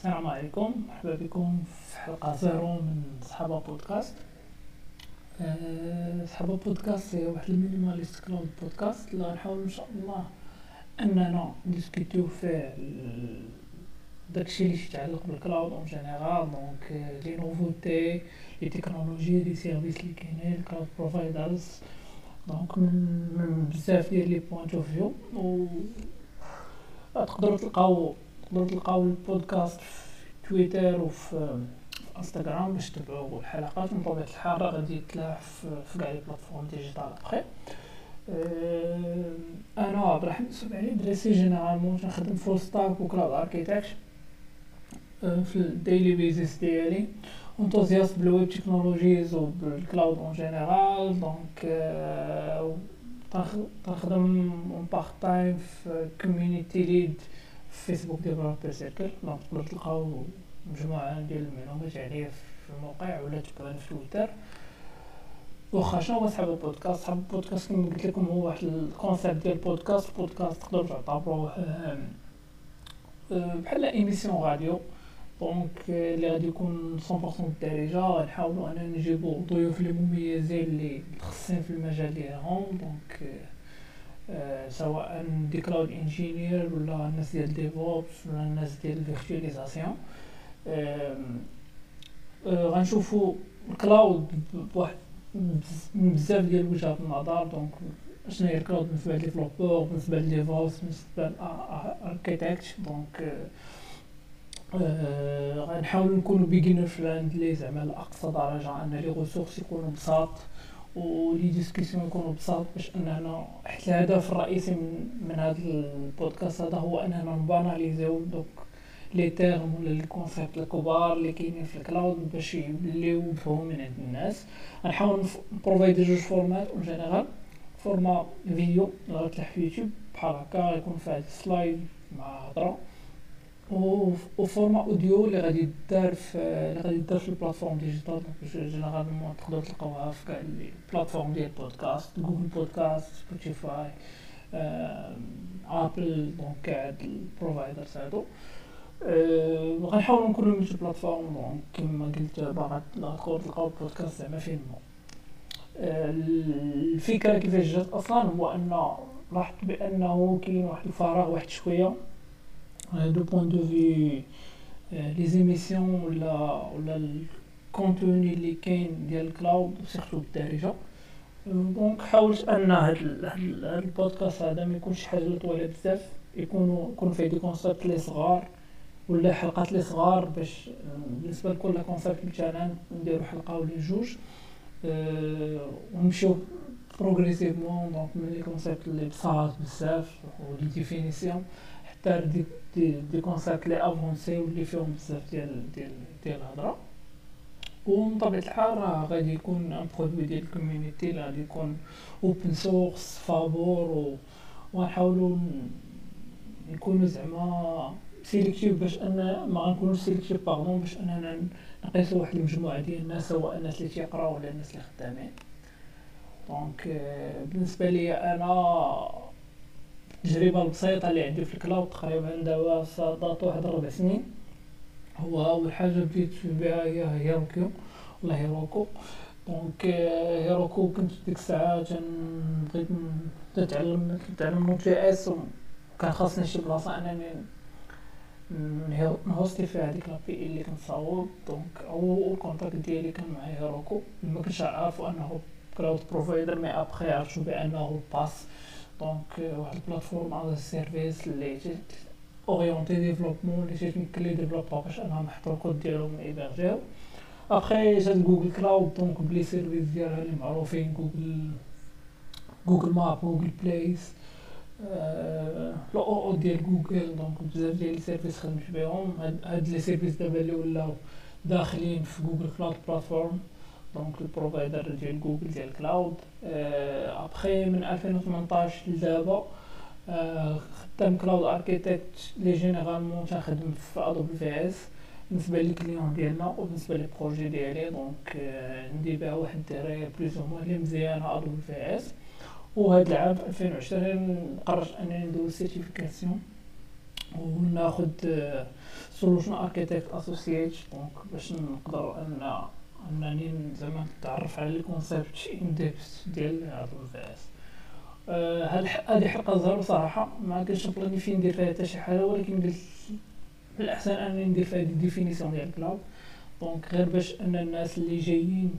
السلام عليكم. مرحبا بكم في حلقة زيرو من سحابة بودكاست. أه سحابة بودكاست هي واحد ال minimalist cloud podcast. اللي غنحاول إن شاء الله أننا نديسكوتيو فيه داكشي اللي يتعلق بال cloud en général. donc les nouveautés les technologies les services اللي كاينين ال cloud providers. donc من بزاف ديال les point of view. و تقدروا تلقاو تقدروا تلقاو البودكاست في تويتر وفي انستغرام باش تتبعوا الحلقات. من طبيعة الحال غادي يتلاح في كاع les plateformes digitales après أنا عبد الرحمن السبعي دراسي généralement كنخدم full stack و cloud architect في ال daily basis ديالي. enthusiast بال web technologies وبال cloud en général donc تنخدم en part time في community lead Facebook Developer Circle donc تقدروا تلقاو مجموعة ديال المعلومات عليا في الموقع ولا تبعوني في تويتر واخا شنو هو سحابة بودكاست؟ سحابة بودكاست كما قلت لكم هو واحد ال concept ديال البودكاست. البودكاست تقدروا تعتبروه بحال émission radio. donc اللي غادي يكون 100% بالدارجه غنحاولوا أننا نجيبو ضيوف اللي مميزين اللي متخصصين في المجال ديالهم. donc آه سواء des cloud engineer ولا الناس ديال DevOps ولا الناس ديال ال virtualisation آه آه غنشوفوا ال cloud بواحد بزاف ديال وجهات النظر. دونك شنو هي الكلاود بالنسبة للديفلوبور بالنسبة للديفوبس بالنسبة للاركيتكت دونك آه غنحاولوا نكونوا beginner friendly زعما لأقصى درجة أن les ressources يكونوا بساط. و les discussions يكونوا بساط باش أننا حيت الهدف الرئيسي من, من هذا البودكاست هذا هو أننا نباناليزيو دوك les termes ولا les concepts الكبار اللي كاينين في ال cloud باش يوليو مفهومين عند الناس. غنحاول نبروفايدي جوج formats en général. format فيديو غتلاح في يوتيوب بحال هكا يكون فيه slide مع هضره و format audio اللي غادي يدار في اللي غادي يدار في ال plateformes digitales généralement تقدروا تلقاوها في كاع ال plateformes ديال البودكاست جوجل بودكاست سبوتيفاي ابل donc كاع ال providers هادو غنحاولوا نكونوا multi platform donc كما قلت باغا تلقاو البودكاست زعما فين ما الفكرة كيفاش جات أصلا هو ان لاحظت بانه كاين واحد الفراغ واحد شوية du point de vue les émissions ولا ولا ال contenu اللي كاين ديال ال cloud surtout بالدارجه donc حاولت أن هاد البودكاست هذا ما يكونش حاجة طويلة بزاف يكونوا يكون فيه des concepts لي صغار ولا حلقات لي صغار باش بالنسبة لكل concept مثلا نديرو حلقة ولا جوج أه ونمشيو progressivement donc من les concepts اللي بساط بزاف و les définitions حتى des des, des concepts لي avancés واللي فيهم بزاف ديال ديال ديال الهضرة. ومن طبيعه الحال راه غادي يكون un produit ديال ال community اللي غادي يكون open source فابور وغنحاولوا نكونوا زعما sélectif باش ان ما غنكونوش sélectif pardon باش أننا نقيسوا واحد المجموعة ديال الناس سواء الناس اللي تيقراو ولا الناس اللي خدامين. donc بالنسبة لي أنا التجربه البسيطه اللي عندي في ال cloud تقريبا دابا صادات واحد ربع سنين. هو أول حاجة بديت بها هي هيروكو ولا هيروكو. donc هيروكو كنت ديك الساعة بغيت نتعلم نتعلم Node.js وكان خاصني شي بلاصة انني نهوستي فيها هذيك l'API اللي كنصاوب. donc اول contact ديالي كان مع هيروكو. ما كنتش عارف أنه cloud provider mais après عرفتو بأنه PaaS donc واحد ال platform as a service اللي orienté développement اللي تيمكن les développeurs باش انهم يحطوا الكود ديالهم ايبرجيو après جات Google Cloud donc ب les services ديالها اللي معروفين جوجل جوجل ماب جوجل بلايس لو أو ديال جوجل donc بزاف ديال les services خدمت بهم هاد les services دابا اللي ولاو داخلين في Google Cloud Platform donc ال provider ديال جوجل ديال cloud après من 2018 لدابا خدام cloud architect لي généralement تنخدم في AWS بالنسبة les clients ديالنا وبالنسبه les projets ديالي donc ندير بها واحد الدراري plus ou moins لي مزيانه AWS وهاد العام 2020 قررت انني ندوز certification وناخد Solution Architect Associate donc باش نقدر ان انني زعما نتعرف على ال concept in depth ديال هاد ال AWS هاد هادي حلقه زيرو صراحة ما كنتش بلاني فين ندير فيها حتى شي حاجة ولكن قلت من الأحسن أنني ندير فيها des définitions ديال ال cloud donc غير باش أن الناس اللي جايين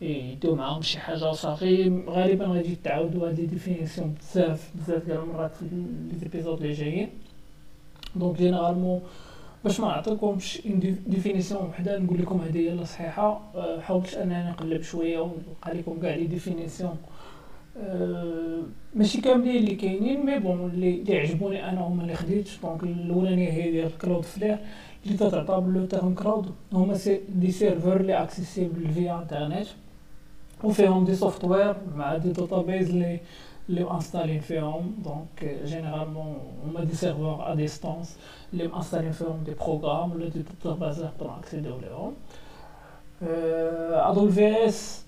يدو معاهم شي حاجة صافي غالبا غادي تعاودوا هاد les définitions بزاف بزاف ديال المرات في les épisodes اللي جايين. donc généralement باش ما نعطيكمش définition وحده نقول لكم هذه هي الصحيحة. أه، حاولت أنني نقلب شوية ونلقى لكم كاع les définitions أه، ماشي كاملين اللي كاينين mais bon اللي عجبوني أنا هما اللي خديت. donc الأولانية هي ديال Cloudflare اللي تتعطى ب le terme cloud هما c'est des serveurs اللي accessibles via internet وفيهم des software مع des databases اللي اللي انستالين فيهم donc généralement هما des serveurs à distance اللي مانستالين فيهم des programmes ولا des databases نقدروا ناكسيديو ليهم AWS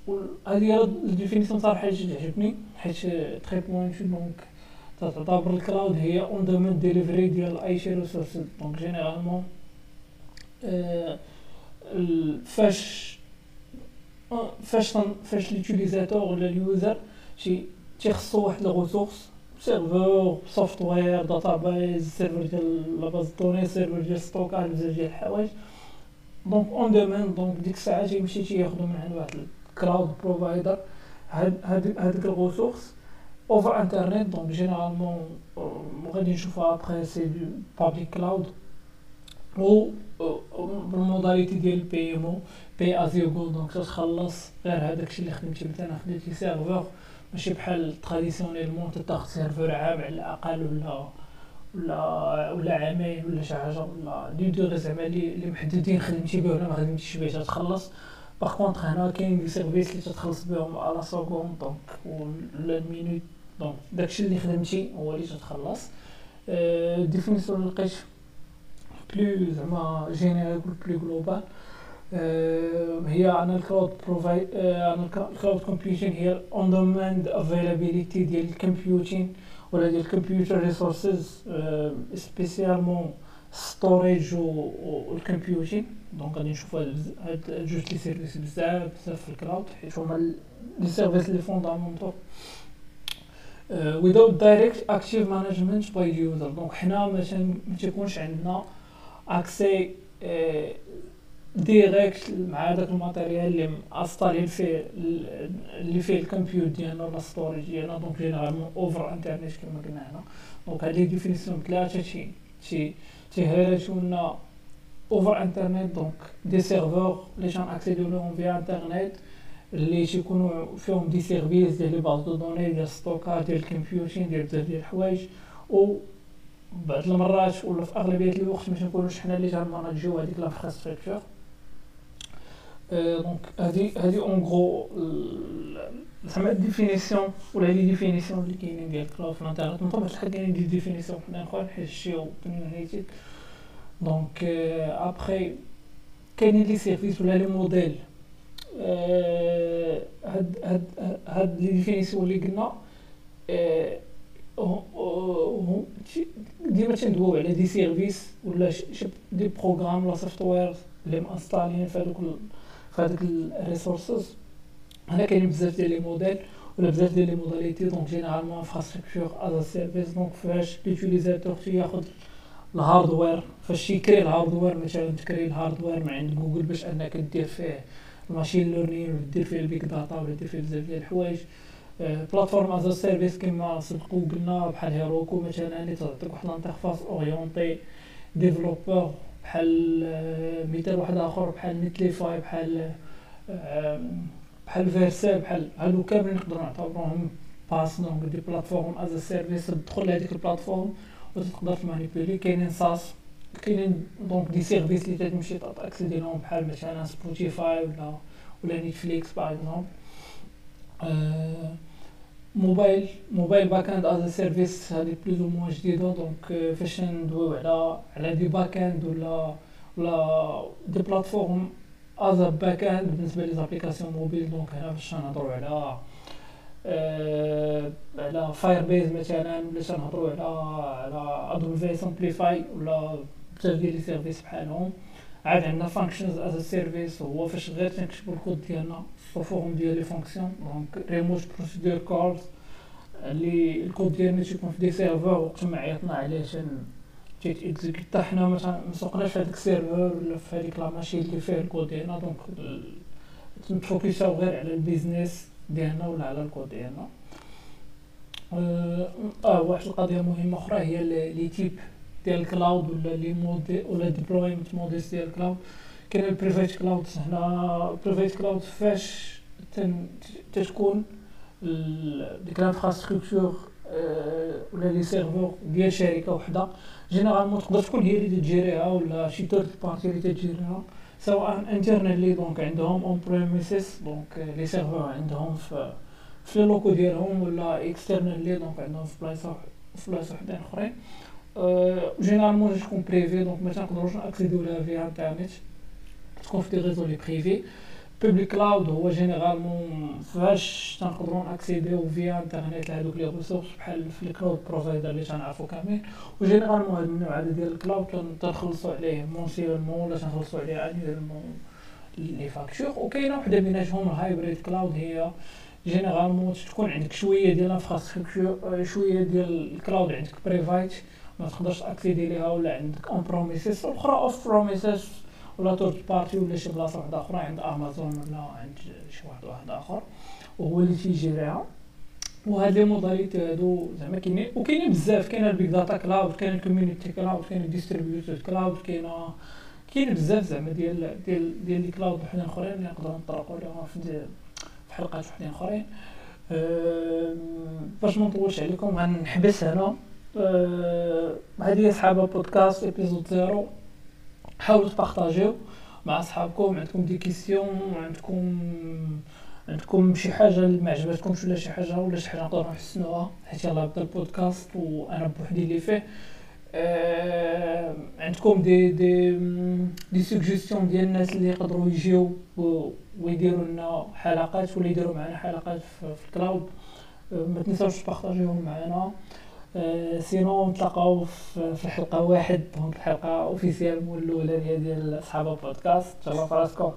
هادي هي ال définition صراحة اللي تعجبني حيت très pointue donc تعتبر ال cloud هي on-demand delivery ديال IT resources donc généralement فاش فاش فاش l'utilisateur ولا ال user شي تيخصو واحد ال ressource serveur software database serveur ديال la base de données serveur ديال stockage بزاف ديال الحوايج. donc on-demand donc ديك الساعة تيمشي تياخدو من عند واحد ال cloud provider هاد هاديك ال ressource over internet donc généralement غادي نشوفها après c'est du public cloud و بال modalité ديال paiement pay as you go donc تخلص غير هذاك الشيء اللي خدمتي مثلا خديتي serveur ماشي بحال traditionnellement تاخد serveur عام على الأقل ولا ولا ولا عامين ولا شي حاجة ولا دي دو زعما اللي محددين خدمتي بهم ولا ما خدمتيش به تتخلص. par contre هنا كاين des services اللي تتخلص بهم على seconde donc ولا ال minute donc داكشي اللي خدمتي هو اللي تتخلص. définition لقيت plus زعما générale plus globale هي عن ال cloud provide عن ال cloud computing هي on-demand availability ديال ال computing ولا ديال ال computer resources spécialement storage و ال computing donc غادي نشوفو هاد جوج les services بزاف بزاف في ال cloud حيت هما les services les fondamentaux without direct active management by user. donc حنا مثلا ما تيكونش عندنا accès direct مع داك ال matériel اللي مأسطالين فيه اللي فيه ال compute ديالنا ولا storage ديالنا. donc généralement over internet كما قلنا هنا. donc هاد les définitions ثلاثة تي تي تيهالاتو لنا over internet donc des serveurs les gens اكسيديو لهم via internet اللي تيكونوا فيهم des services ديال les bases de données ديال stockage ديال ال computing ديال بزاف ديال الحوايج و بعض المرات ولا في أغلبية الوقت ما تنكونوش حنا اللي تنماناجيو هذيك l'infrastructure donc هادي هادي en gros زعما définition ولا les définitions اللي كاينين ديال cloud في الانترنت من طبيعه الحال كاينين des définitions حنا اخرين حيت c'est opinionated donc après كاينين les services ولا les modèles هاد هاد هاد les définitions اللي قلنا ديما تندويو على des services ولا شي des programmes ولا software اللي مانستالين في هذوك في هذوك ال resources هنا كاينين بزاف ديال les modèles ولا بزاف ديال les modalités donc généralement infrastructure as service donc فاش l'utilisateur تياخد ال hardware فاش يكري ال hardware مثلا تكري ال hardware من عند جوجل باش أنك دير فيه ال machine learning دير فيه ال big data ولا دير فيه بزاف ديال الحوايج. platform as service كما سبقوا قلنا بحال Heroku مثلا اللي تعطيك واحد l'interface orientée développeur بحال مثال واحد آخر بحال Netlify بحال بحال Vercel بحال هادو كاملين نقدروا نعتبروهم PaaS donc des platform as service تدخل لهاديك ال plateforme وتقدر تمانيبيلي كاينين SaaS كاينين donc des services اللي تمشي تاكسيدي لهم بحال مثلا Spotify ولا ولا Netflix par exemple mobile mobile backend as service هذه plus ou moins جديده donc فاش ندويو على على des backend ولا ولا des platform as backend بالنسبة les applications mobiles donc هنا فاش نهضروا على آه، على Firebase مثلا ولا تنهضروا على على AWS Amplify ولا بزاف ديال les services بحالهم. عاد عندنا functions as service هو فاش غير تنكتبو الكود ديالنا sous forme ديال les fonctions donc remote procedure calls اللي الكود ديالنا تيكون في des serveurs وقت ما عيطنا عليه تن تيت اكزيكوتا حنا ما مسوقناش في هذاك ال serveur ولا في هذيك la machine اللي فيه الكود ديالنا donc نتفوكساو غير على ال business ديالنا ولا على الكود ديالنا. آه, آه واحد القضية مهمة أخرى هي les types ديال ال cloud ولا les modes ولا deployment models ديال ال cloud كاين ال private cloud هنا ال private cloud فاش تتكون ديك ال infrastructure ولا les serveurs ديال شركه وحده généralement تقدر تكون هي اللي تجيريها ولا شي third party اللي تجيريها سواء internally donc عندهم on-premises donc les serveurs عندهم في في les locaux ديالهم ولا externally donc عندهم في بلايصه في بلايصه وحدين اخرين généralement تكون privée donc ما تنقدروش ناكسيديو لها via internet تكون في des réseaux les privés public cloud هو généralement فاش تنقدروا ناكسيديو via internet لهذوك les ressources بحال في ال cloud provider اللي تنعرفو كاملين و généralement هاد النوع هذا ديال ال cloud تنخلصوا عليه mensuellement ولا تنخلصوا عليه annuellement les factures وكاينه وحده بيناتهم ال hybrid cloud هي généralement تكون عندك شوية ديال ال infrastructure شوية ديال ال cloud عندك private ما تقدرش accéder ليها ولا عندك on-premises والاخرى off-premises ولا third party ولا شي بلاصه واحدة أخرى عند امازون ولا عند شي واحد واحد اخر وهو اللي تيجيريها وهاد les modalités هادو زعما كاينين وكاينين بزاف كاين ال big data cloud كاين ال community cloud كاين ال distributed cloud كاينة كاين بزاف زعما ديال ديال ديال les clouds وحدين اخرين اللي نقدروا نطرقوا لهم في حلقات وحدين اخرين باش ما نطولش عليكم غنحبس هنا هذه صحابه بودكاست épisode zéro حاولوا تبارطاجيو مع صحابكم عندكم des questions عندكم عندكم شي حاجة اللي ما عجبتكمش ولا شي حاجة ولا شي حاجة نقدروا نحسنوها. حيت يلاه بدا البودكاست وأنا بوحدي اللي فيه. آه عندكم des des des suggestions ديال الناس اللي يقدروا يجيو ويديروا لنا حلقات ولا يديروا معنا حلقات في, ال cloud ما تنساوش تبارطاجيوهم معنا sinon نتلاقاو في الحلقة واحد donc الحلقة officielle الاولى ديال اصحاب البودكاست تهلاو في راسكم